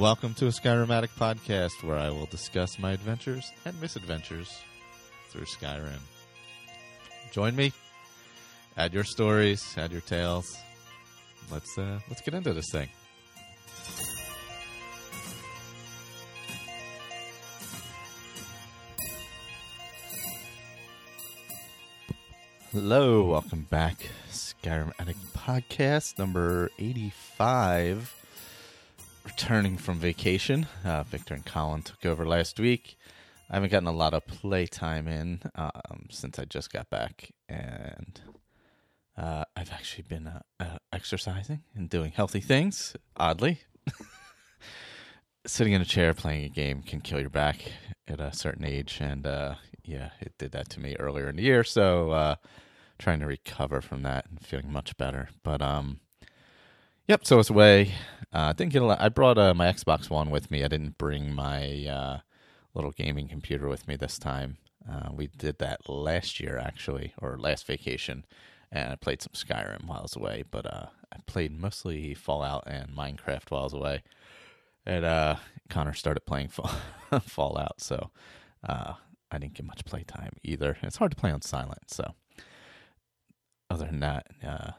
Welcome to a Skyrim Addict podcast where I will discuss my adventures and misadventures through Skyrim. Join me. Add your stories, add your tales. Let's uh, let's get into this thing. Hello, welcome back. Skyrim Addict Podcast number 85. Returning from vacation. Uh, Victor and Colin took over last week. I haven't gotten a lot of playtime in um, since I just got back, and uh, I've actually been uh, uh, exercising and doing healthy things, oddly. Sitting in a chair playing a game can kill your back at a certain age, and uh, yeah, it did that to me earlier in the year. So, uh, trying to recover from that and feeling much better. But um, yep. So it's away. Uh, didn't get a lot. I brought uh, my Xbox One with me. I didn't bring my uh, little gaming computer with me this time. Uh, we did that last year, actually, or last vacation, and I played some Skyrim while I was away. But uh, I played mostly Fallout and Minecraft while I was away. And uh, Connor started playing Fall- Fallout, so uh, I didn't get much playtime either. It's hard to play on silent, so other than that, uh,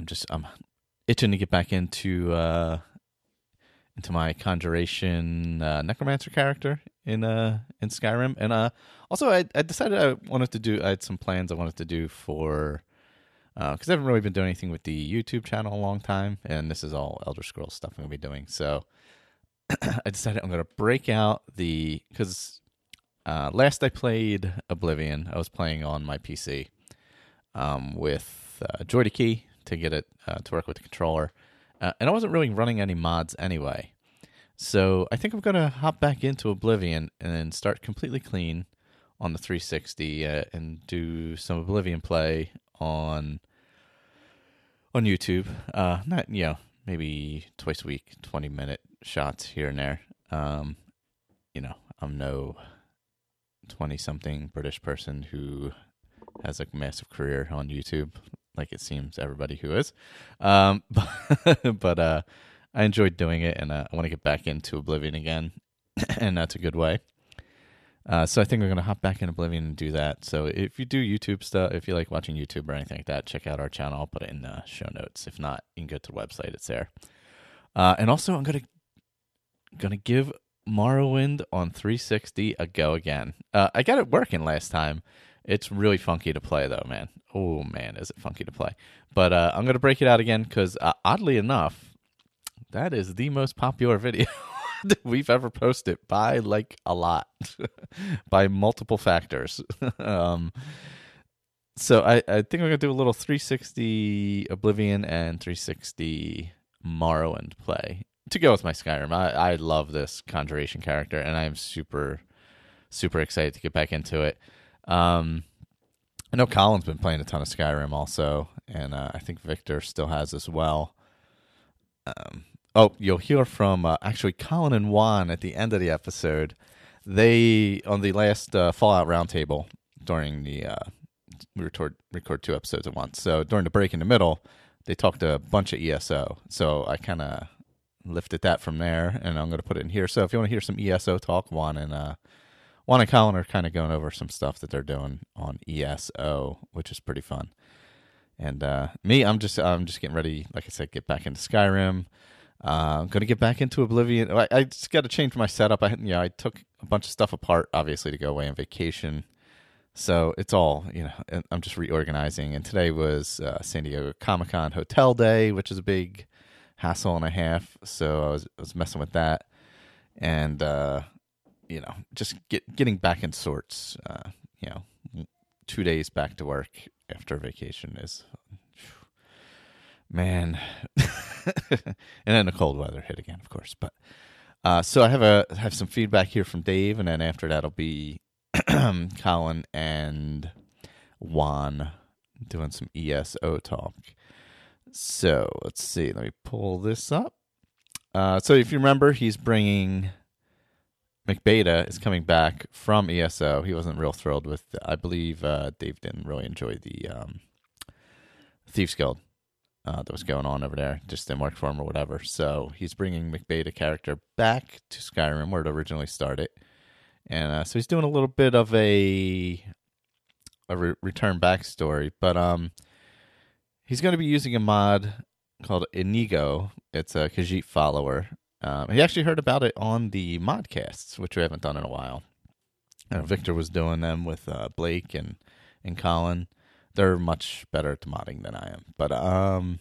I'm just I'm itching to get back into uh, into my conjuration uh, necromancer character in uh in Skyrim, and uh also I I decided I wanted to do I had some plans I wanted to do for because I haven't really been doing anything with the YouTube channel a long time, and this is all Elder Scrolls stuff I'm gonna be doing. So I decided I'm gonna break out the because uh, last I played Oblivion, I was playing on my PC um, with uh, JoyToKey to get it uh, to work with the controller, uh, and I wasn't really running any mods anyway. So I think I'm gonna hop back into Oblivion and start completely clean on the 360 uh, and do some Oblivion play on on YouTube. Uh, not you know maybe twice a week, 20 minute shots here and there. Um, you know I'm no 20 something British person who has a massive career on YouTube, like it seems everybody who is. Um, but, but uh, I enjoyed doing it, and uh, I want to get back into Oblivion again, and that's a good way. Uh, so I think we're to hop back in Oblivion and do that. So if you do YouTube stuff, if you like watching YouTube or anything like that, check out our channel. I'll put it in the show notes. If not, you can go to the website; it's there. Uh, and also, I'm gonna gonna give Morrowind on 360 a go again. Uh, I got it working last time. It's really funky to play, though, man. Oh man, is it funky to play? But uh, I'm gonna break it out again because, uh, oddly enough, that is the most popular video we've ever posted by like a lot, by multiple factors. um, so I, I think we're gonna do a little 360 Oblivion and 360 Morrowind play to go with my Skyrim. I, I love this conjuration character, and I'm super super excited to get back into it. Um, I know Colin's been playing a ton of Skyrim also, and uh, I think Victor still has as well. Um, oh, you'll hear from uh, actually Colin and Juan at the end of the episode. They on the last uh, Fallout roundtable during the uh, we record record two episodes at once. So during the break in the middle, they talked a bunch of ESO. So I kind of lifted that from there, and I'm going to put it in here. So if you want to hear some ESO talk, Juan and uh, Juan and Colin are kind of going over some stuff that they're doing on ESO, which is pretty fun. And uh, me, I'm just I'm just getting ready, like I said, get back into Skyrim. Uh, I'm gonna get back into Oblivion. I, I just got to change my setup. I you know I took a bunch of stuff apart, obviously, to go away on vacation. So it's all you know. I'm just reorganizing. And today was uh, San Diego Comic Con Hotel Day, which is a big hassle and a half. So I was I was messing with that, and uh, you know, just get getting back in sorts. Uh, you know, two days back to work after vacation is, man. and then the cold weather hit again, of course. But uh, so I have a have some feedback here from Dave, and then after that'll be Colin and Juan doing some ESO talk. So let's see. Let me pull this up. Uh, so if you remember, he's bringing McBeta is coming back from ESO. He wasn't real thrilled with. I believe uh, Dave didn't really enjoy the um, Thieves Guild uh, that was going on over there. Just didn't work for him or whatever. So he's bringing McBeta character back to Skyrim where it originally started, and uh, so he's doing a little bit of a a re- return backstory. But um, he's going to be using a mod called Inigo. It's a Khajiit follower. Um, he actually heard about it on the modcasts, which we haven't done in a while. And Victor was doing them with uh, Blake and and Colin they're much better at modding than I am. But um,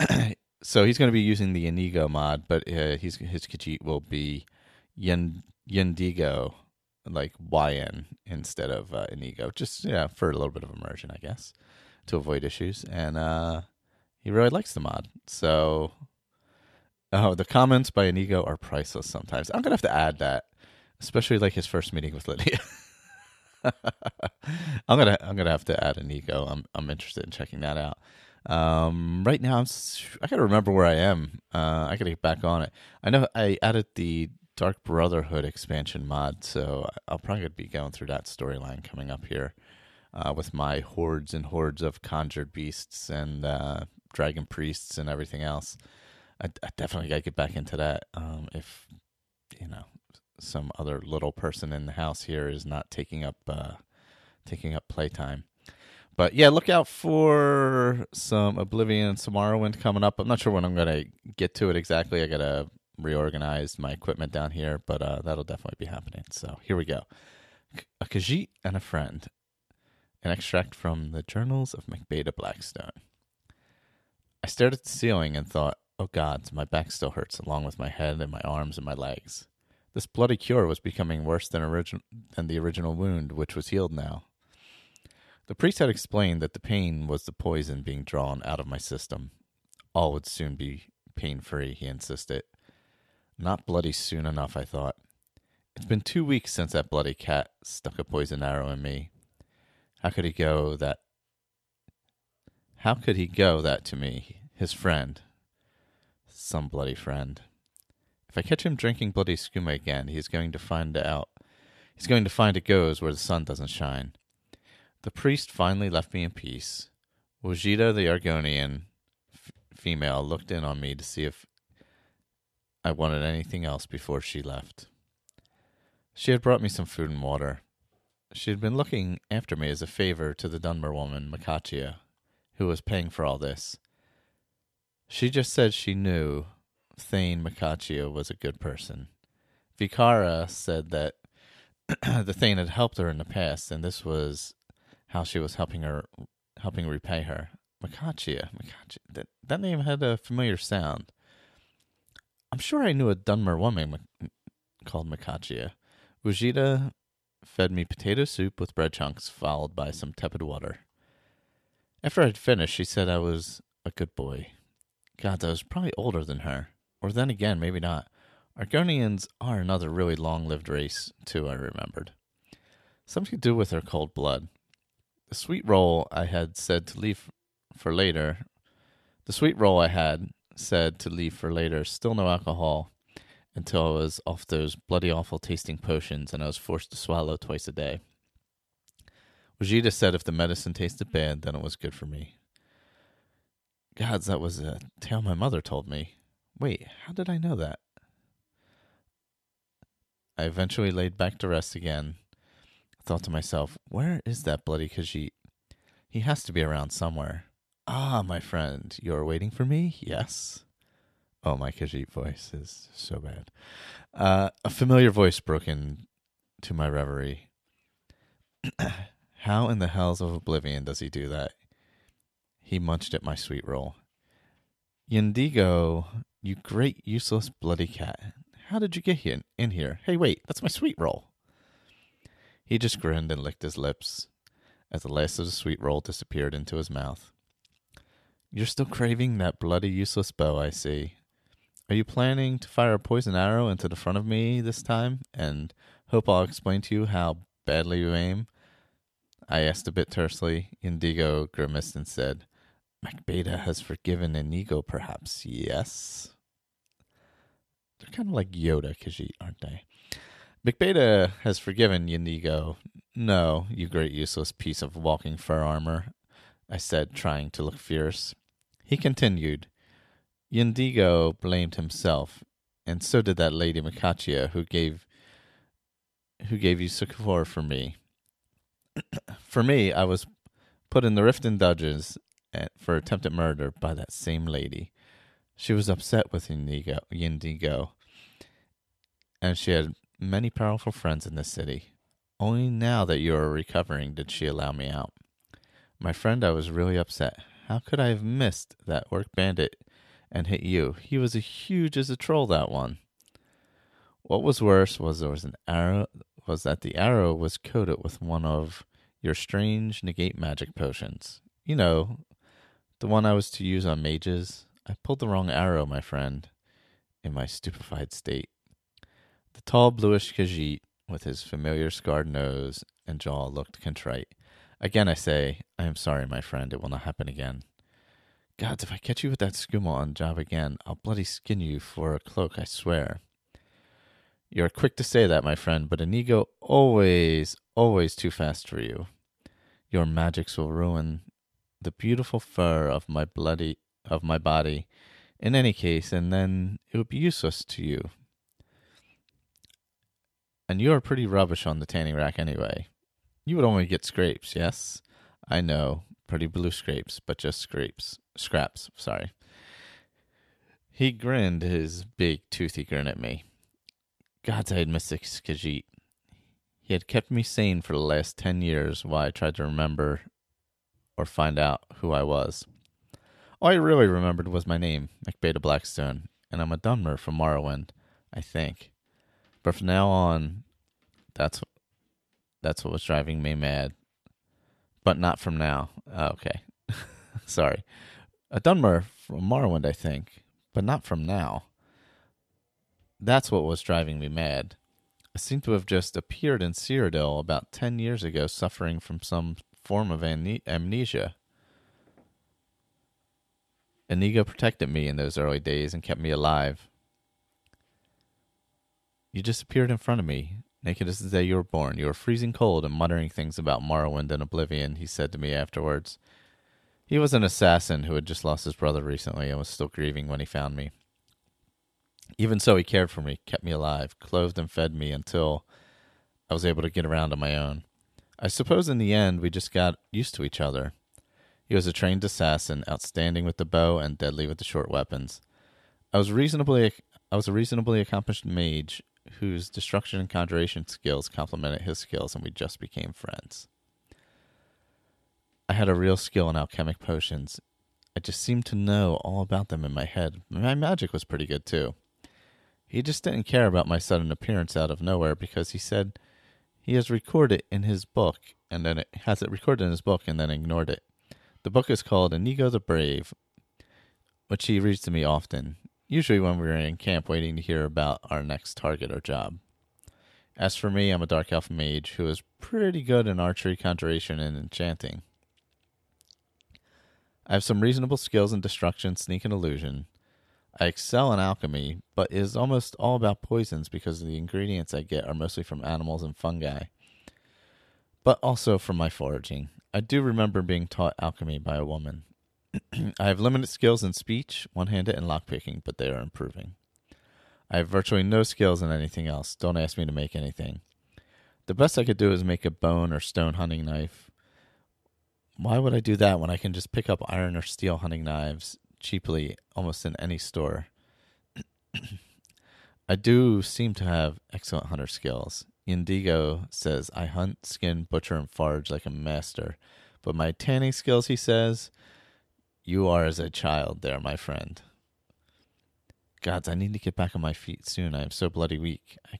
so he's going to be using the Inigo mod, but uh, he's his Khajiit will be Yen Yendigo, like YN instead of uh, Inigo, just yeah for a little bit of immersion, I guess, to avoid issues. And uh, he really likes the mod, so. Oh, the comments by Inigo are priceless sometimes. I'm gonna have to add that, especially like his first meeting with Lydia. I'm gonna I'm gonna have to add Inigo. I'm I'm interested in checking that out. Um, right now, I'm I gotta remember where I am. Uh, I gotta get back on it. I know I added the Dark Brotherhood expansion mod, so I'll probably be going through that storyline coming up here uh, with my hordes and hordes of conjured beasts and uh, dragon priests and everything else. I, I definitely gotta get back into that. Um, if you know some other little person in the house here is not taking up uh, taking up playtime. But yeah, look out for some Oblivion, some Morrowind coming up. I'm not sure when I'm gonna get to it exactly. I gotta reorganize my equipment down here, but uh, that'll definitely be happening. So here we go. A Khajiit and a friend. An extract from the Journals of McBeta Blackstone. I stared at the ceiling and thought, "Oh gods, my back still hurts, along with my head and my arms and my legs." This bloody cure was becoming worse than, origi- than the original wound, which was healed now. The priest had explained that the pain was the poison being drawn out of my system. All would soon be pain free, he insisted. Not bloody soon enough, I thought. It's been two weeks since that bloody cat stuck a poison arrow in me. How could he go that? How could he go that to me, his friend? Some bloody friend. If I catch him drinking bloody skooma again, he's going to find out. He's going to find it goes where the sun doesn't shine. The priest finally left me in peace. Wujeeta the Argonian f- female looked in on me to see if I wanted anything else before she left. She had brought me some food and water. She had been looking after me as a favor to the Dunmer woman, Makachia, who was paying for all this. She just said she knew Thane Makachia was a good person. Vikara said that the Thane had helped her in the past, and this was how she was helping her, helping repay her. Makachia, Makachia. That that name had a familiar sound. I'm sure I knew a Dunmer woman called Makachia. Wujeeta fed me potato soup with bread chunks, followed by some tepid water. After I'd finished, she said I was a good boy. God, was probably older than her. Or then again, maybe not. Argonians are another really long lived race, too, I remembered. Something to do with their cold blood. The sweet roll I had said to leave for later. The sweet roll I had said to leave for later, still no alcohol until I was off those bloody awful tasting potions and I was forced to swallow twice a day. Vegeta said if the medicine tasted bad, then it was good for me. Gods, that was a tale my mother told me. Wait, how did I know that? I eventually laid back to rest again. I thought to myself, where is that bloody Khajiit? He has to be around somewhere. Ah, my friend, you're waiting for me? Yes. Oh, my Khajiit voice is so bad. Uh, a familiar voice broke into my reverie. How in the hells of oblivion does he do that? He munched at my sweet roll. Yendigo you great useless bloody cat. How did you get here, in here? Hey, wait, that's my sweet roll. He just grinned and licked his lips as the last of the sweet roll disappeared into his mouth. You're still craving that bloody useless bow, I see. Are you planning to fire a poison arrow into the front of me this time and hope I'll explain to you how badly you aim? I asked a bit tersely. Indigo grimaced and said, MacBeta has forgiven Inigo, perhaps, yes? They're kind of like Yoda, Khajiit, aren't they? McBeta has forgiven Inigo. No, you great useless piece of walking fur armor, I said, trying to look fierce. He continued, Yendigo blamed himself, and so did that lady Mikatia who gave who gave you succor for me. for me, I was put in the Riften Dungeons for attempted murder by that same lady. She was upset with Yendigo, Yendigo, and she had many powerful friends in the city. Only now that you are recovering did she allow me out. My friend, I was really upset. How could I have missed that orc bandit and hit you? He was as huge as a troll, that one. What was worse was there was an arrow was that the arrow was coated with one of your strange negate magic potions. You know, the one I was to use on mages. I pulled the wrong arrow, my friend, in my stupefied state. The tall bluish Khajiit, with his familiar scarred nose and jaw, looked contrite. Again I say, I am sorry, my friend, it will not happen again. Gods, if I catch you with that skooma on job again, I'll bloody skin you for a cloak, I swear. You are quick to say that, my friend, but Inigo always, always too fast for you. Your magics will ruin the beautiful fur of my bloody of my body in any case, and then it would be useless to you. And you are pretty rubbish on the tanning rack anyway. You would only get scrapes, yes? I know, pretty blue scrapes, but just scrapes. Scraps, sorry. He grinned his big toothy grin at me. Gods, I had missed Khajiit. He had kept me sane for the last ten years while I tried to remember or find out who I was. All I really remembered was my name, McBeta Blackstone, and I'm a Dunmer from Morrowind, I think. But from now on, that's that's what was driving me mad. But not from now. Oh, okay. Sorry. A Dunmer from Morrowind, I think, but not from now. That's what was driving me mad. I seem to have just appeared in Cyrodiil about ten years ago, suffering from some form of amnesia. Inigo protected me in those early days and kept me alive. You just appeared in front of me, naked as the day you were born. You were freezing cold and muttering things about Morrowind and Oblivion, he said to me afterwards. He was an assassin who had just lost his brother recently and was still grieving when he found me. Even so, he cared for me, kept me alive, clothed and fed me until I was able to get around on my own. I suppose in the end we just got used to each other. He was a trained assassin, outstanding with the bow and deadly with the short weapons. I was reasonably I was a reasonably accomplished mage whose destruction and conjuration skills complemented his skills, and we just became friends. I had a real skill in alchemic potions. I just seemed to know all about them in my head. My magic was pretty good too. He just didn't care about my sudden appearance out of nowhere because he said he has recorded in his book and then it has it recorded in his book and then ignored it. The book is called Inigo the Brave, which he reads to me often, usually when we're in camp waiting to hear about our next target or job. As for me, I'm a dark elf mage who is pretty good in archery, conjuration, and enchanting. I have some reasonable skills in destruction, sneak, and illusion. I excel in alchemy, but it is almost all about poisons because the ingredients I get are mostly from animals and fungi, but also from my foraging. I do remember being taught alchemy by a woman. I have limited skills in speech, one handed, and lockpicking, but they are improving. I have virtually no skills in anything else. Don't ask me to make anything. The best I could do is make a bone or stone hunting knife. Why would I do that when I can just pick up iron or steel hunting knives cheaply almost in any store? I do seem to have excellent hunter skills. Indigo says, I hunt, skin, butcher, and forage like a master. But my tanning skills, he says, you are as a child there, my friend. Gods, I need to get back on my feet soon. I am so bloody weak. I,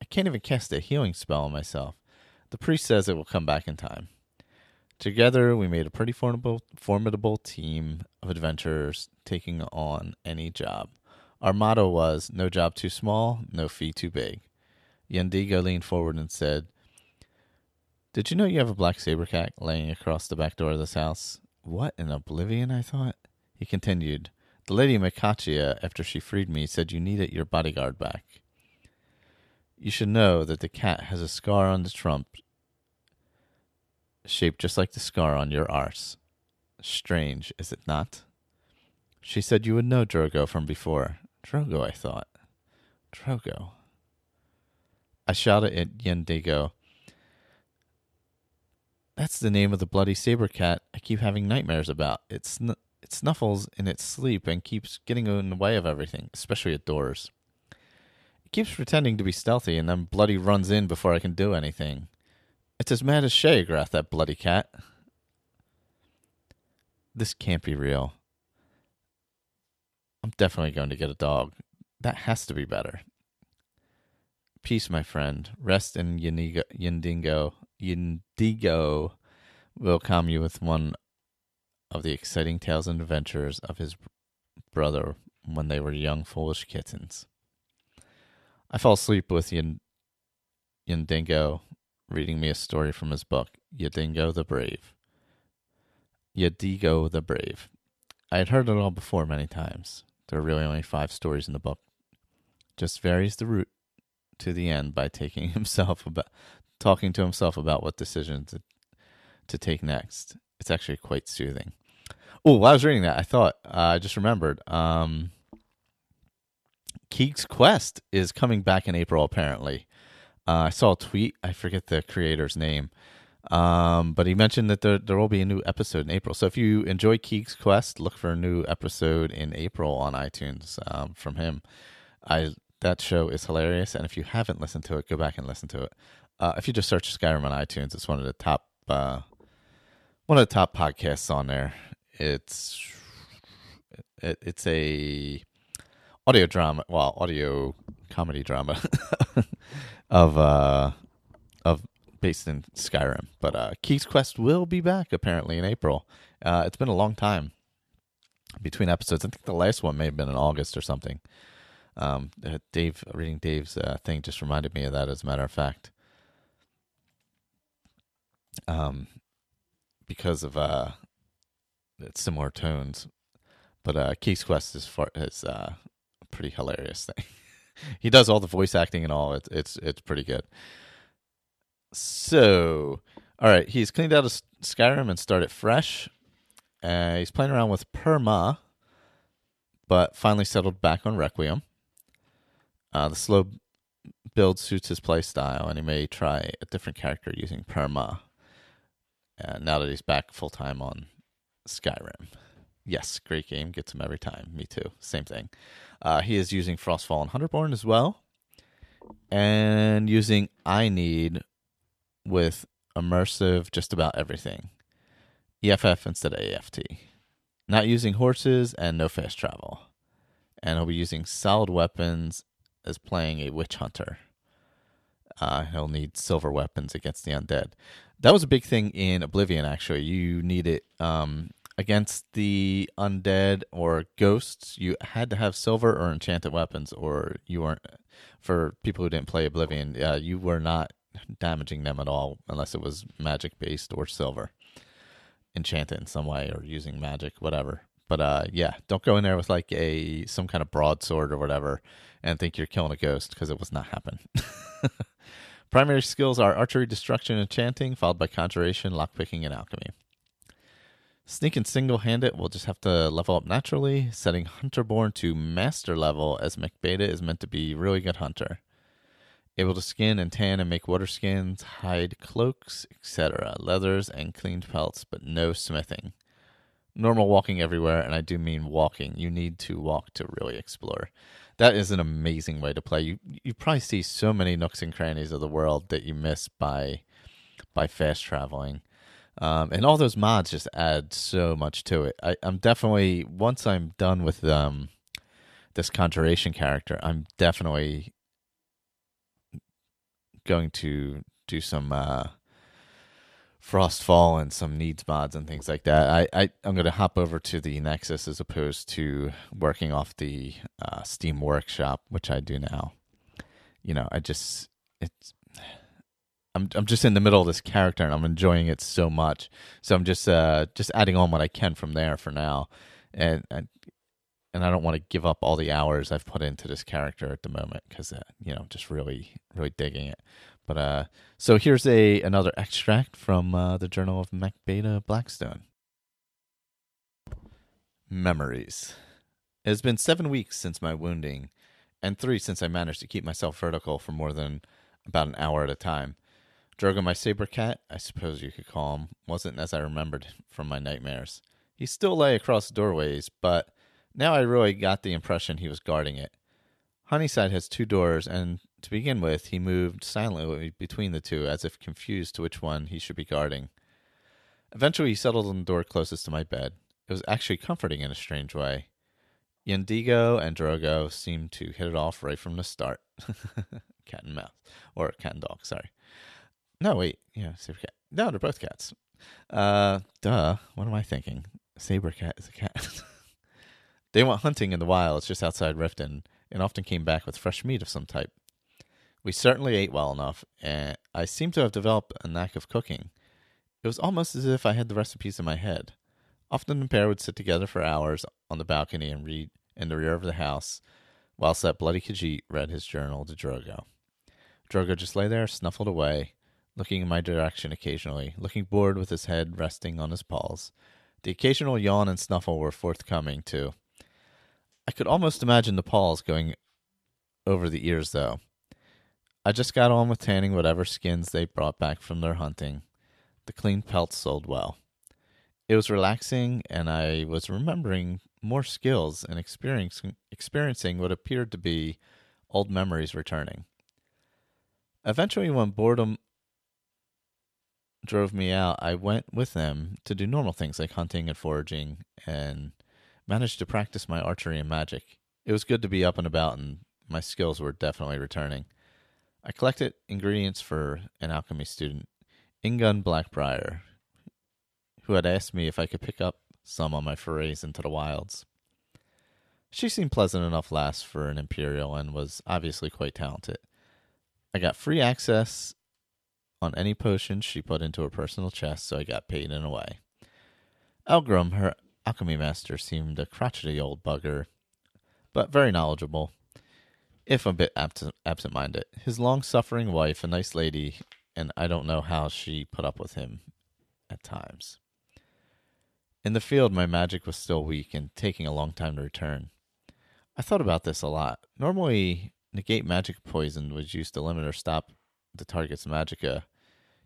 I can't even cast a healing spell on myself. The priest says it will come back in time. Together, we made a pretty formidable, formidable team of adventurers taking on any job. Our motto was no job too small, no fee too big. Yendigo leaned forward and said, Did you know you have a black saber cat laying across the back door of this house? What an oblivion, I thought. He continued, The lady Mikatia, uh, after she freed me, said you needed your bodyguard back. You should know that the cat has a scar on the trump shaped just like the scar on your arse. Strange, is it not? She said you would know Drogo from before. Drogo, I thought. Drogo. I shouted at Yendigo. That's the name of the bloody saber cat I keep having nightmares about. It, sn- it snuffles in its sleep and keeps getting in the way of everything, especially at doors. It keeps pretending to be stealthy and then bloody runs in before I can do anything. It's as mad as Sheogorath, that bloody cat. This can't be real. I'm definitely going to get a dog. That has to be better. Peace, my friend. Rest in Yinigo, Yindingo. Yindigo will calm you with one of the exciting tales and adventures of his brother when they were young, foolish kittens. I fell asleep with Yin, Yindingo reading me a story from his book, Yadingo the Brave. Yadigo the Brave. I had heard it all before many times. There are really only five stories in the book. Just varies the route to the end by taking himself about talking to himself about what decision to, to take next. It's actually quite soothing. Oh, while I was reading that, I thought uh, I just remembered. Um, Keeg's Quest is coming back in April. Apparently, uh, I saw a tweet. I forget the creator's name, um, but he mentioned that there there will be a new episode in April. So if you enjoy Keeg's Quest, look for a new episode in April on iTunes um, from him. I that show is hilarious, and if you haven't listened to it, go back and listen to it. Uh, if you just search Skyrim on iTunes, it's one of the top uh, one of the top podcasts on there. It's it, it's a audio drama, well, audio comedy drama of uh of based in Skyrim. But uh Keeg's Quest will be back apparently in April. Uh it's been a long time between episodes. I think the last one may have been in August or something. Um, uh, Dave reading Dave's uh, thing just reminded me of that. As a matter of fact, um, because of uh, similar tones, but uh, Keeg's Quest is far is uh, a pretty hilarious thing. he does all the voice acting and all. It's it's it's pretty good. So, all right, he's cleaned out of Skyrim and started fresh. Uh, he's playing around with Perma, but finally settled back on Requiem. Uh, the slow build suits his play style, and he may try a different character using Perma. Uh, now that he's back full time on Skyrim. Yes, great game. Gets him every time. Me too. Same thing. Uh, he is using Frostfall and Hunterborn as well. And using iNeed with immersive just about everything. EFF instead of AFT. Not using horses and no fast travel. And he'll be using solid weapons as playing a witch hunter. Uh, he'll need silver weapons against the undead. That was a big thing in Oblivion, actually. You need it um, against the undead or ghosts. You had to have silver or enchanted weapons, or you weren't. For people who didn't play Oblivion, uh, you were not damaging them at all unless it was magic based or silver, enchanted in some way or using magic, whatever. But uh, yeah, don't go in there with like a some kind of broadsword or whatever and think you're killing a ghost because it was not happen. Primary skills are archery, destruction, and chanting, followed by conjuration, lockpicking, and alchemy. Sneak and single handed will just have to level up naturally, setting Hunterborn to master level as Mech Beta is meant to be really good hunter. Able to skin and tan and make water skins, hide cloaks, etc., leathers, and cleaned pelts, but no smithing. Normal walking everywhere, and I do mean walking. You need to walk to really explore that is an amazing way to play. You you probably see so many nooks and crannies of the world that you miss by by fast traveling. Um, and all those mods just add so much to it. I, am definitely once I'm done with um, this conjuration character, I'm definitely going to do some uh, Frostfall and some needs mods and things like that. I, I I'm going to hop over to the Nexus as opposed to working off the uh, Steam Workshop, which I do now. You know, I just it's I'm I'm just in the middle of this character and I'm enjoying it so much. So I'm just uh just adding on what I can from there for now, and and, and I don't want to give up all the hours I've put into this character at the moment because uh, you know just really really digging it. But uh, so here's a another extract from uh, the Journal of Mech Beta Blackstone. Memories. It has been seven weeks since my wounding, and three since I managed to keep myself vertical for more than about an hour at a time. Drogo, my saber cat, I suppose you could call him, wasn't as I remembered from my nightmares. He still lay across doorways, but now I really got the impression he was guarding it. Honeyside has two doors, and to begin with, he moved silently between the two, as if confused to which one he should be guarding. Eventually, he settled on the door closest to my bed. It was actually comforting in a strange way. Yendigo and Drogo seemed to hit it off right from the start. cat and mouse. Or cat and dog, sorry. No, wait. Yeah, saber cat. No, they're both cats. Uh, duh. What am I thinking? Saber cat is a cat. they went hunting in the wilds just outside Riften and often came back with fresh meat of some type. We certainly ate well enough, and I seem to have developed a knack of cooking. It was almost as if I had the recipes in my head. Often the pair would sit together for hours on the balcony and read in the rear of the house, whilst that bloody Khajiit read his journal to Drogo. Drogo just lay there, snuffled away, looking in my direction occasionally, looking bored with his head resting on his paws. The occasional yawn and snuffle were forthcoming, too. I could almost imagine the paws going over the ears, though. I just got on with tanning whatever skins they brought back from their hunting. The clean pelts sold well. It was relaxing, and I was remembering more skills and experiencing, what appeared to be old memories returning. Eventually, when boredom drove me out, I went with them to do normal things like hunting and foraging and managed to practice my archery and magic. It was good to be up and about, and my skills were definitely returning. I collected ingredients for an alchemy student, Ingun Blackbriar, who had asked me if I could pick up some on my forays into the wilds. She seemed pleasant enough lass for an Imperial and was obviously quite talented. I got free access on any potions she put into her personal chest, so I got paid in a way. Elgrim, her alchemy master, seemed a crotchety old bugger, but very knowledgeable, if a bit absent minded. His long suffering wife, a nice lady, and I don't know how she put up with him at times. In the field, my magic was still weak and taking a long time to return. I thought about this a lot. Normally, negate magic poison was used to limit or stop the target's magicka,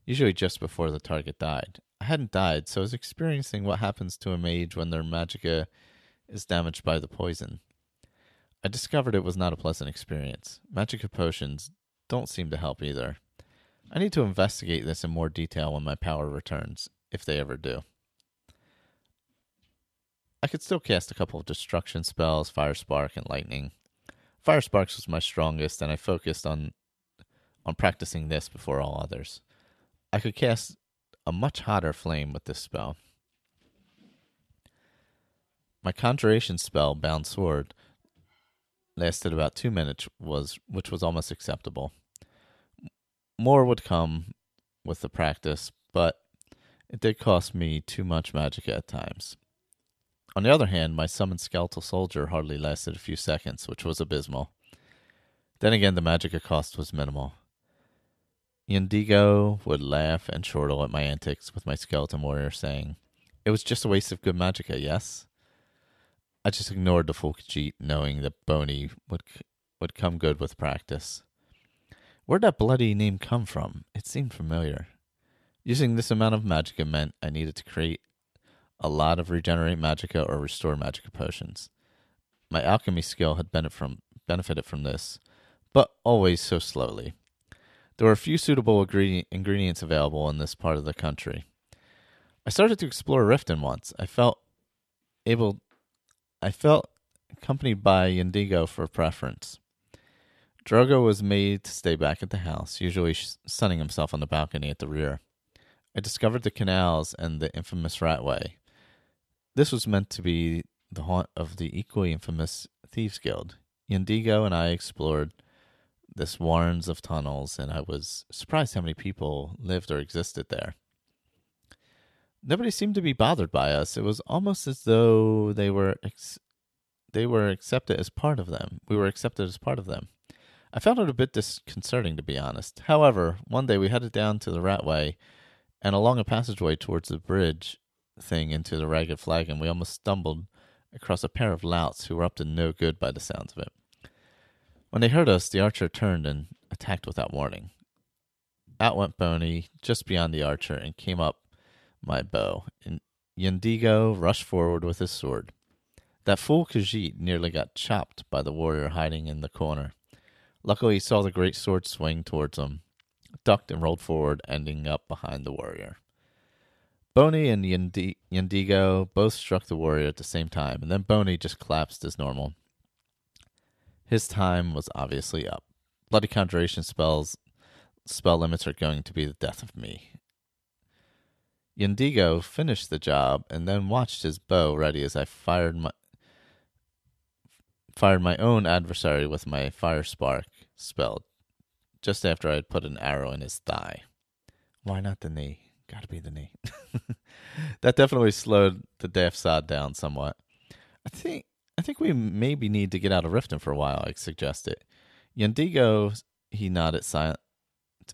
usually just before the target died. I hadn't died, so I was experiencing what happens to a mage when their magicka is damaged by the poison. I discovered it was not a pleasant experience. Magicka potions don't seem to help either. I need to investigate this in more detail when my power returns, if they ever do. I could still cast a couple of destruction spells, Fire Spark and Lightning. Fire Sparks was my strongest, and I focused on on practicing this before all others. I could cast a much hotter flame with this spell. My conjuration spell, Bound Sword, lasted about two minutes, was which was almost acceptable. More would come with the practice, but it did cost me too much magic at times. On the other hand, my summoned skeletal soldier hardly lasted a few seconds, which was abysmal. Then again, the magic cost was minimal. Yendigo would laugh and chortle at my antics with my skeleton warrior, saying, It was just a waste of good magicka, yes? I just ignored the full Khajiit, knowing that Boney would would come good with practice. Where'd that bloody name come from? It seemed familiar. Using this amount of magicka meant I needed to create a lot of regenerate magicka or restore magicka potions. My alchemy skill had benefited from this, but always so slowly. There were a few suitable ingredients available in this part of the country. I started to explore Riften once. I felt able, I felt accompanied by Yendigo for preference. Drogo was made to stay back at the house, usually sunning himself on the balcony at the rear. I discovered the canals and the infamous Ratway. This was meant to be the haunt of the equally infamous Thieves Guild. Yendigo and I explored this warrens of tunnels, and I was surprised how many people lived or existed there. Nobody seemed to be bothered by us. It was almost as though they were ex- they were accepted as part of them. We were accepted as part of them. I found it a bit disconcerting, to be honest. However, one day we headed down to the Ratway and along a passageway towards the bridge thing into the ragged flag, and we almost stumbled across a pair of louts who were up to no good by the sounds of it. When they heard us, the archer turned and attacked without warning. Out went Boney just beyond the archer and came up my bow, and Yendigo rushed forward with his sword. That fool Khajiit nearly got chopped by the warrior hiding in the corner. Luckily, he saw the great sword swing towards him, ducked and rolled forward, ending up behind the warrior. Boney and Yendigo both struck the warrior at the same time, and then Boney just collapsed as normal. His time was obviously up. Bloody conjuration spells spell limits are going to be the death of me. Yendigo finished the job and then watched his bow ready as I fired my fired my own adversary with my fire spark spell just after I had put an arrow in his thigh. Why not the knee? Gotta be the knee. that definitely slowed the Daft Sod down somewhat. I think I think we maybe need to get out of Riften for a while, I suggested. Yendigo he nodded silent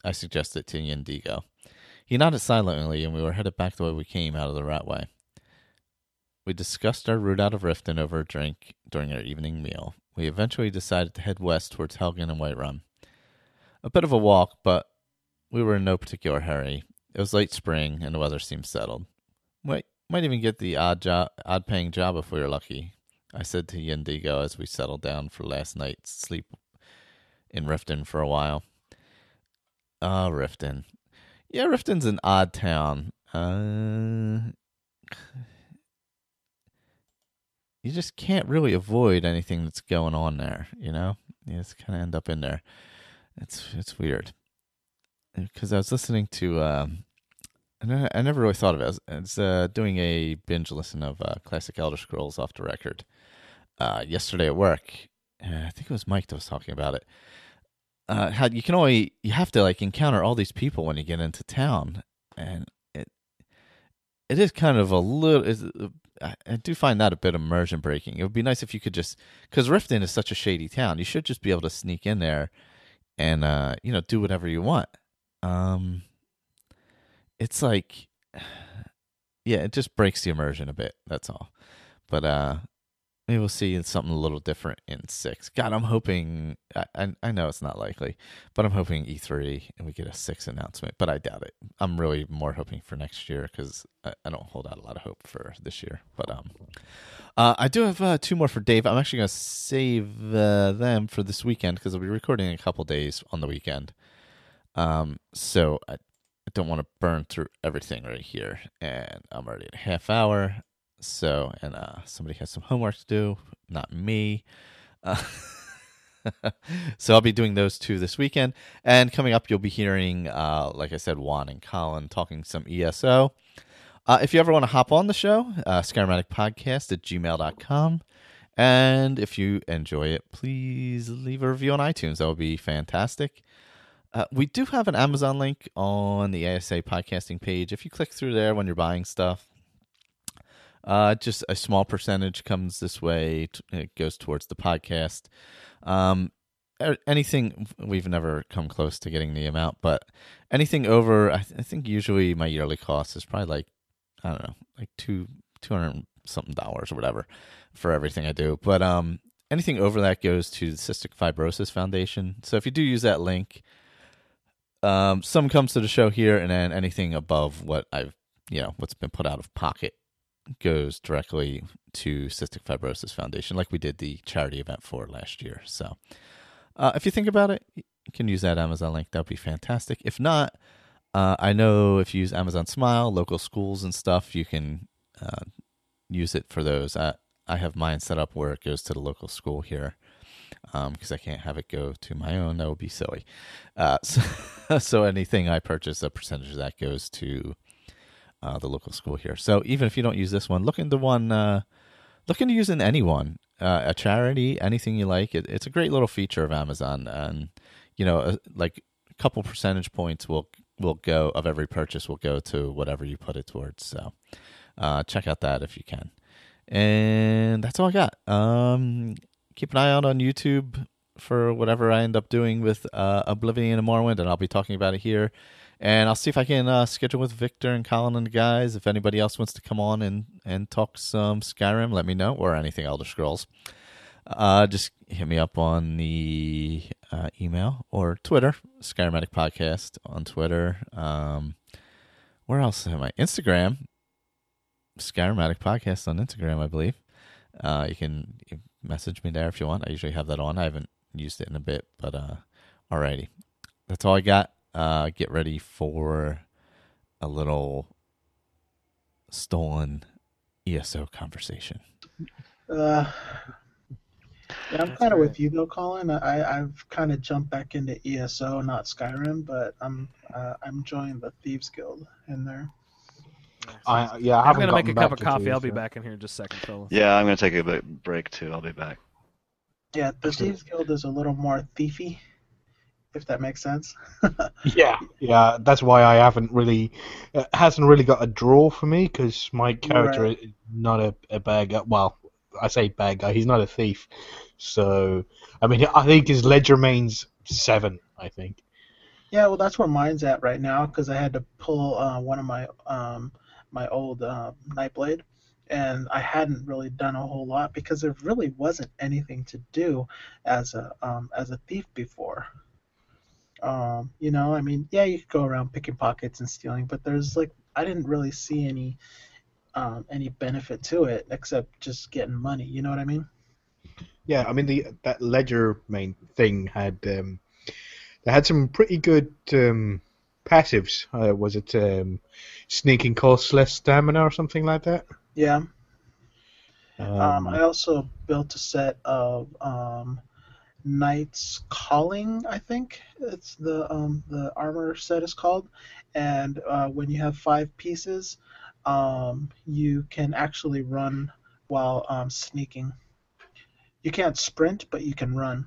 I suggested to Yendigo. He nodded silently and we were headed back the way we came out of the ratway. We discussed our route out of Riften over a drink during our evening meal. We eventually decided to head west towards Helgen and Whiterun. A bit of a walk, but we were in no particular hurry. It was late spring, and the weather seemed settled. Might might even get the odd job, odd paying job if we were lucky. I said to Yendigo as we settled down for last night's sleep in Riften for a while. Ah, oh, Riften. Yeah, Riften's an odd town. Uh, you just can't really avoid anything that's going on there. You know, you just kind of end up in there. It's it's weird because I was listening to. Um, I, I never really thought of it. as was, was uh, doing a binge listen of uh, classic Elder Scrolls off the record uh, yesterday at work. I think it was Mike that was talking about it. Uh, how you can only you have to like encounter all these people when you get into town, and it it is kind of a little. I do find that a bit immersion breaking. It would be nice if you could just because Riften is such a shady town. You should just be able to sneak in there and uh, you know do whatever you want. Um, it's like, yeah, it just breaks the immersion a bit. That's all. But uh, maybe we'll see something a little different in six. God, I'm hoping. I I know it's not likely, but I'm hoping E3 and we get a six announcement. But I doubt it. I'm really more hoping for next year because I, I, don't hold out a lot of hope for this year. But um, uh, I do have uh, two more for Dave. I'm actually gonna save uh, them for this weekend because I'll be recording in a couple days on the weekend. Um, so I, I don't want to burn through everything right here, and I'm already at a half hour. So, and uh, somebody has some homework to do, not me. Uh, so I'll be doing those two this weekend. And coming up, you'll be hearing, uh, like I said, Juan and Colin talking some ESO. Uh, if you ever want to hop on the show, uh, Podcast at gmail.com. And if you enjoy it, please leave a review on iTunes. That would be fantastic. Uh, we do have an Amazon link on the ASA podcasting page. If you click through there when you're buying stuff, uh, just a small percentage comes this way. It goes towards the podcast. Um, anything we've never come close to getting the amount, but anything over, I, th- I think usually my yearly cost is probably like I don't know, like two two hundred something dollars or whatever for everything I do. But um, anything over that goes to the Cystic Fibrosis Foundation. So if you do use that link, um, some comes to the show here, and then anything above what I've you know what's been put out of pocket goes directly to Cystic Fibrosis Foundation, like we did the charity event for last year. So, uh, if you think about it, you can use that Amazon link. That would be fantastic. If not, uh, I know if you use Amazon Smile, local schools and stuff, you can uh, use it for those. I I have mine set up where it goes to the local school here because um, I can't have it go to my own. That would be silly. Uh, so, so anything I purchase, a percentage of that goes to uh, the local school here. So even if you don't use this one, look into one. Uh, look into using any one, uh, a charity, anything you like. It, it's a great little feature of Amazon, and you know, uh, like a couple percentage points will will go of every purchase will go to whatever you put it towards. So uh, check out that if you can. And that's all I got. Um, keep an eye out on YouTube. for whatever I end up doing with uh, Oblivion and Morrowind, and I'll be talking about it here. And I'll see if I can uh, schedule with Victor and Colin and the guys. If anybody else wants to come on and, and talk some Skyrim, let me know, or anything Elder Scrolls. Uh, just hit me up on the uh, email or Twitter, Skyrim Addict Podcast on Twitter. Um, where else am I? Instagram, Skyrim Addict Podcast on Instagram, I believe. Uh, you can message me there if you want. I usually have that on. I haven't used it in a bit, but uh, alrighty. That's all I got. Uh, get ready for a little stolen ESO conversation. Uh, yeah, I'm kind of with you though, Colin. I I've kind of jumped back into ESO, not Skyrim, but I'm uh, I'm enjoying the Thieves Guild in there. I, yeah, I I'm gonna make a cup of coffee. I'll be back in here in just a second, fellas. Yeah, I'm gonna take a break too. I'll be back. Yeah, the Thieves Guild is a little more thiefy, if that makes sense. Yeah, yeah, that's why I haven't really, it hasn't really got a draw for me because my character Right. is not a, a bad guy. Well, I say bad guy, he's not a thief. So, I mean, I think his Legerdemain's seven, I think. Yeah, well, that's where mine's at right now because I had to pull uh, one of my um, my old uh, Nightblade, and I hadn't really done a whole lot because there really wasn't anything to do as a um, as a thief before. Um, you know, I mean, yeah, you could go around picking pockets and stealing, but there's like I didn't really see any um, any benefit to it except just getting money. You know what I mean? Yeah, I mean, the that Legerdemain thing had, um, they had some pretty good um, passives. Uh, was it um, sneaking costs less stamina or something like that? Yeah. Um, Um, I also built a set of um, Knights Calling, I think it's the um, the armor set is called, and uh, when you have five pieces, um, you can actually run while um, sneaking. You can't sprint, but you can run.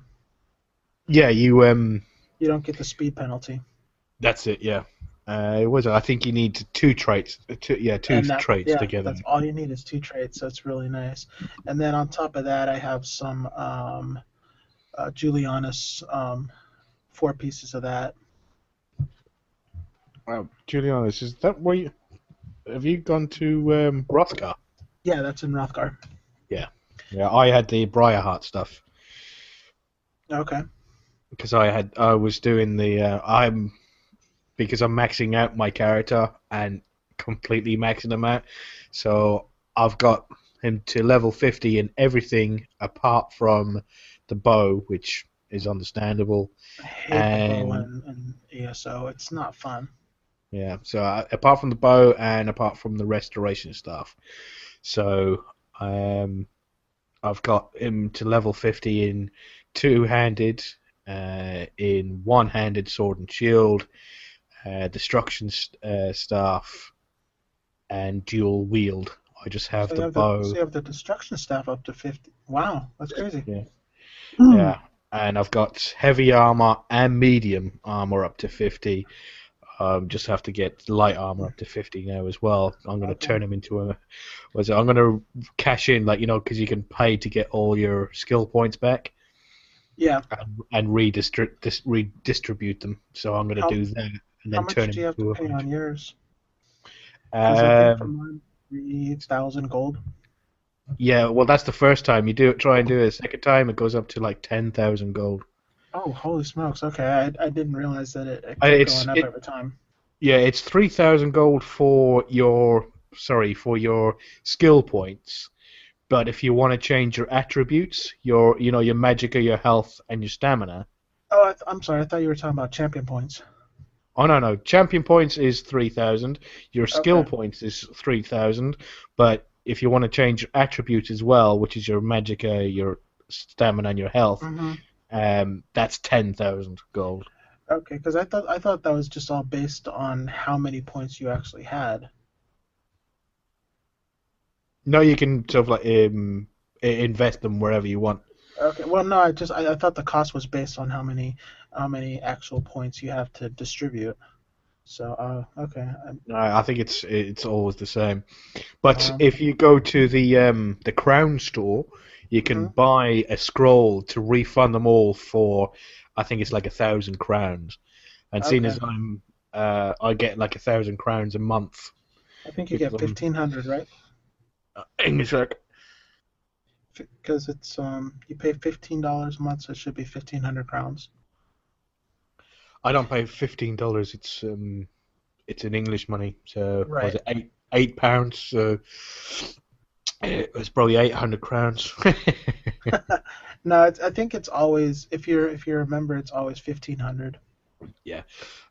yeah, you um, You don't get the speed penalty. That's it, yeah. Uh, it was. I think you need two traits. Two, yeah, two that- traits yeah, together. That's all you need is two traits, so it's really nice. And then on top of that, I have some um, uh, Julianos, um, four pieces of that. Wow, Julianos, is that where you have you gone to um, Wrothgar? Yeah, that's in Wrothgar. Yeah, yeah. I had the Briarheart stuff Okay. because I had I was doing the uh, I'm because I'm maxing out my character and completely maxing them out, so I've got him to level 50 in everything apart from the bow, which is understandable. I hate the bow And- and, and ESO. It's not fun. Yeah. So uh, apart from the bow and apart from the restoration stuff, so um, I've got him to level 50 in two-handed, uh, in one-handed sword and shield, uh, destruction st- uh, staff, and dual wield. I just have so, the have bow. the, so you have the destruction staff up to 50. Wow, that's crazy. Yeah. Hmm. Yeah, and I've got heavy armor and medium armor up to 50. Um, just have to get light armor up to 50 now as well. I'm going to turn him into a. Was it? I'm going to cash in, like you know, because you can pay to get all your skill points back Yeah. and, and redistri- dis- redistribute them. So I'm going to do that and then turn him into a. How much do you have to pay on yours? 'Cause I think for Um, mine, 3,000 gold. Yeah, well, that's the first time you do it. Try and do it. The second time, it goes up to like 10,000 gold. Oh, holy smokes. Okay, I, I didn't realize that it, it kept it's- going up it- every time. Yeah, it's three thousand gold for your sorry for your skill points. But if you want to change your attributes, your you know your magic or your health, and your stamina. Oh, I th- I'm sorry. I thought you were talking about champion points. Oh no no, champion points is three thousand. Your skill Okay. points is three thousand. But if you want to change your attributes as well, which is your magicka, your stamina, and your health, hmm um, that's ten thousand gold. Okay, because I thought I thought that was just all based on how many points you actually had. No, you can sort of like um, invest them wherever you want. Okay, well, no, I just I, I thought the cost was based on how many how many actual points you have to distribute. So, uh, okay. Um, I I think it's it's always the same. But Um, if you go to the um, the Crown store, you can Mhm. buy a scroll to refund them all for, I think it's like a thousand crowns. And seeing as I'm, uh, I get like a thousand crowns a month. I think you get fifteen hundred, right? Uh, English, like, Because it's um, you pay fifteen dollars a month, so it should be fifteen hundred crowns. I don't pay fifteen dollars. It's um, it's in English money. So what was Right. it eight eight pounds? So it was probably eight hundred crowns. No, it's, I think it's always if you're if you remember, it's always fifteen hundred. Yeah,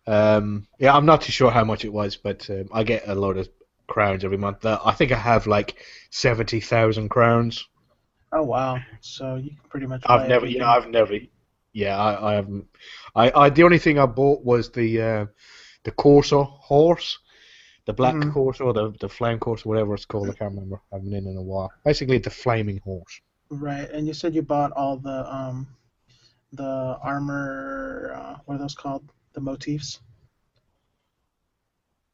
Um, yeah, I'm not too sure how much it was, but um, I get a lot of crowns every month. I think I have like seventy thousand crowns. Oh wow! So you can pretty much. I've never, you know. I've never. Yeah, I, I haven't. I, I, the only thing I bought was the uh, the Corso horse, the black Mhm. Corso, the the flame Corso, whatever it's called. I can't remember. I haven't been in a while. Basically, the flaming horse. Right, and you said you bought all the um, the armor. Uh, what are those called? The motifs.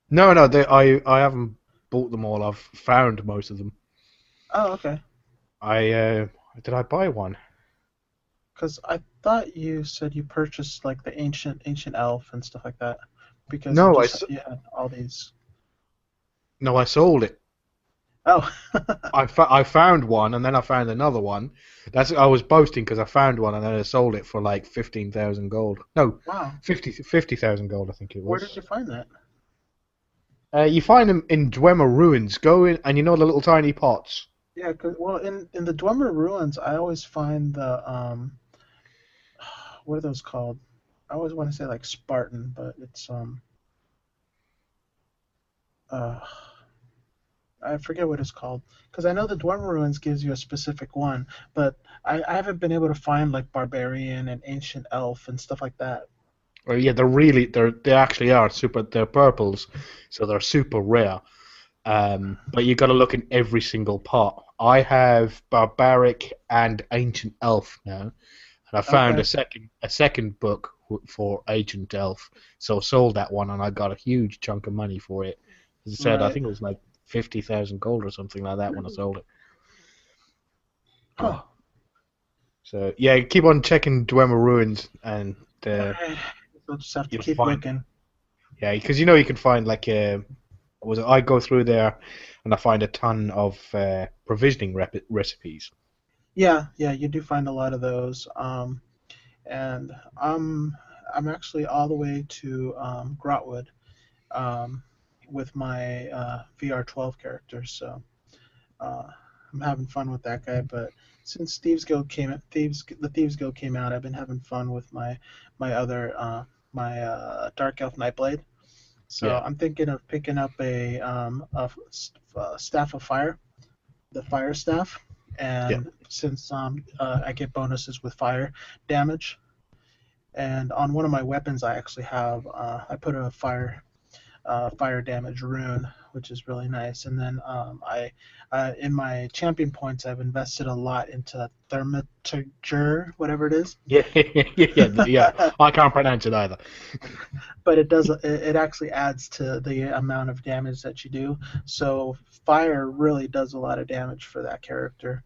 No, no, they, I I haven't bought them all. I've found most of them. Oh, okay. I uh, did I buy one? Because I thought you said you purchased like the ancient ancient elf and stuff like that. Because No, you, I just, s- you had all these. No, I sold it. Oh, I, fo- I found one and then I found another one. That's I was boasting because I found one and then I sold it for like fifteen thousand gold. No, wow. 50 50,000 gold I think it was. Where did you find that? Uh, you find them in Dwemer ruins. Go in and you know the little tiny pots. Yeah, well, in in the Dwemer ruins, I always find the um, what are those called? I always want to say like Spartan, but it's um, uh, I forget what it's called. Because I know the Dwemer ruins gives you a specific one, but I, I haven't been able to find like barbarian and ancient elf and stuff like that. Or yeah, they're really they're they actually are super. They're purples, so they're super rare. Um, but you got to look in every single pot. I have barbaric and ancient elf now, I found Okay. a second a second book for Ancient elf. So I sold that one, and I got a huge chunk of money for it. As I said, I think it was like fifty thousand gold or something like that when I sold it. Huh. So yeah, keep on checking Dwemer ruins and uh, We'll just have to keep find- looking. Yeah, because you know you can find like uh, was it, I go through there and I find a ton of uh, provisioning rep- recipes. Yeah, yeah, you do find a lot of those. Um, and I'm I'm actually all the way to um, Grahtwood um, with my uh, VR12 character, so uh, I'm having fun with that guy. But since Thieves Guild came, Thieves the Thieves Guild came out, I've been having fun with my my other uh, my uh, Dark Elf Nightblade. So Yeah. I'm thinking of picking up a um, a, a staff of fire, the fire staff, and since um, uh, I get bonuses with fire damage, and on one of my weapons I actually have uh, I put a fire uh, fire damage rune, which is really nice. And then um, I uh, in my champion points I've invested a lot into Thaumaturge, whatever it is. Yeah, yeah, yeah, yeah. I can't pronounce it either. but it does it, it actually adds to the amount of damage that you do. So fire really does a lot of damage for that character.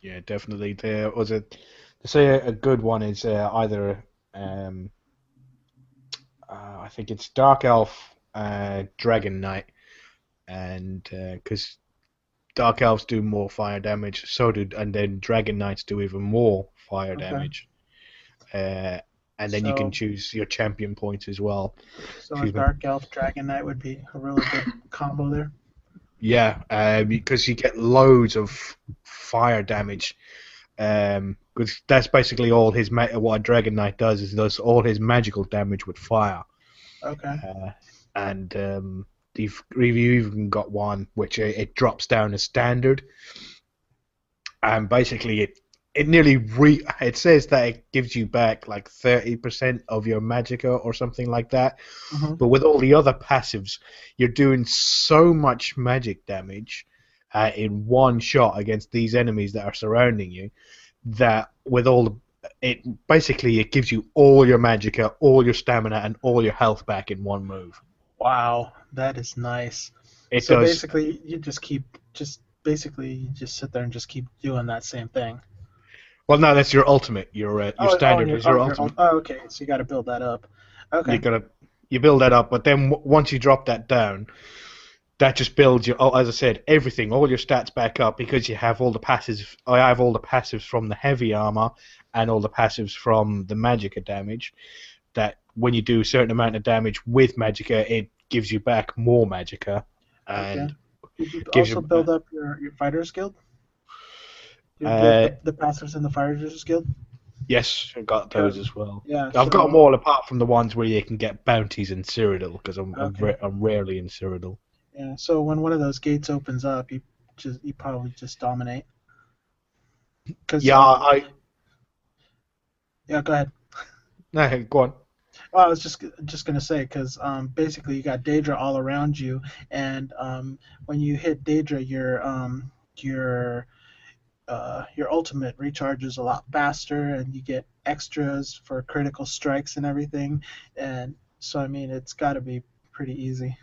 Yeah, definitely. There was a to say a, a good one is uh, either um, uh, I think it's Dark Elf, uh, Dragon Knight, and because Dark Elves do more fire damage, so do and then Dragon Knights do even more fire Okay. damage. Uh, and then you can choose your champion points as well. So a dark elf dragon knight would be a really good combo there. Yeah, uh, because you get loads of fire damage. Um, because that's basically all his ma- what a Dragon Knight does is does all his magical damage with fire. Okay. Uh, and um, you've, you've even got one which uh, it drops down as standard, and basically it it nearly re it says that it gives you back like thirty percent of your magicka or something like that. Mhm. But with all the other passives, you're doing so much magic damage uh, in one shot against these enemies that are surrounding you that with all the it basically it gives you all your magicka, all your stamina, and all your health back in one move. Wow, that is nice. It so does. basically, you just keep just basically you just sit there and just keep doing that same thing. Well, no, that's your ultimate. Your uh, your Oh, standard oh, is your oh, ultimate. Oh, okay. So you got to build that up. Okay. You gotta you build that up, but then w- once you drop that down, that just builds your. Oh, as I said, everything, all your stats back up because you have all the passives. I have all the passives from the heavy armor and all the passives from the magicka damage. That when you do a certain amount of damage with magicka, it gives you back more magicka, and Did you gives also you- build up your, your fighters guild? You Uh, the, the passives in the fighters guild. yes, I've got those as well. Yeah. I've got them all apart from the ones where you can get bounties in Cyrodiil because I'm I'm, ra- I'm rarely in Cyrodiil. Yeah. So when one of those gates opens up, you just you probably just dominate. Cause, Yeah, uh, I yeah. Go ahead. no go on. Well, I was just just gonna say because um, basically you got Daedra all around you, and um, when you hit Daedra, your um, your uh, your ultimate recharges a lot faster, and you get extras for critical strikes and everything. And so I mean, it's got to be pretty easy.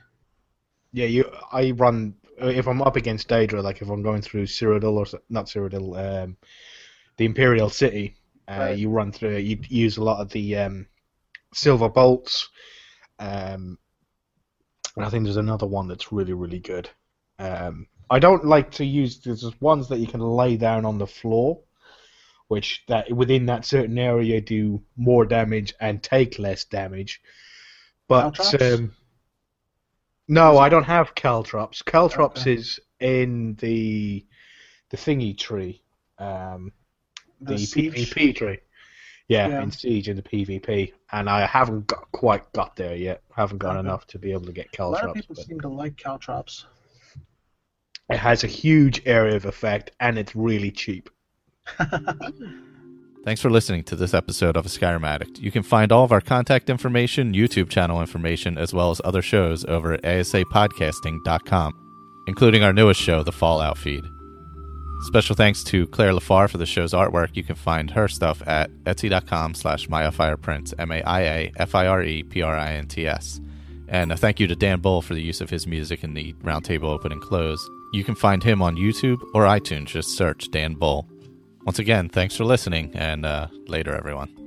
Yeah, you. I run if I'm up against Daedra, like if I'm going through Cyrodiil or not Cyrodiil, um, the Imperial City. Uh, Right. You run through. it, You use a lot of the um, silver bolts. Um, and I think there's another one that's really really good. Um, I don't like to use. There's ones that you can lay down on the floor, which that within that certain area do more damage and take less damage. But um, no, I don't have caltrops. Caltrops Okay. is in the the thingy tree, um, the, siege- PvP tree. Yeah, Yeah. in Siege in the PvP, and I haven't got, quite got there yet. Haven't got Okay. enough to be able to get caltrops. A lot of people But seem to like caltrops. it has a huge area of effect, and it's really cheap. Thanks for listening to this episode of A Skyrim Addict. You can find all of our contact information, YouTube channel information, as well as other shows over at asapodcasting.com, including our newest show, The Fallout Feed. Special thanks to Claire Lafar for the show's artwork. You can find her stuff at etsy.com slash MaiaFirePrints, M-A-I-A-F-I-R-E-P-R-I-N-T-S. And a thank you to Dan Bull for the use of his music in the Roundtable Open and Close. You can find him on YouTube or iTunes. Just search Dan Bull. Once again, thanks for listening, and uh, later, everyone.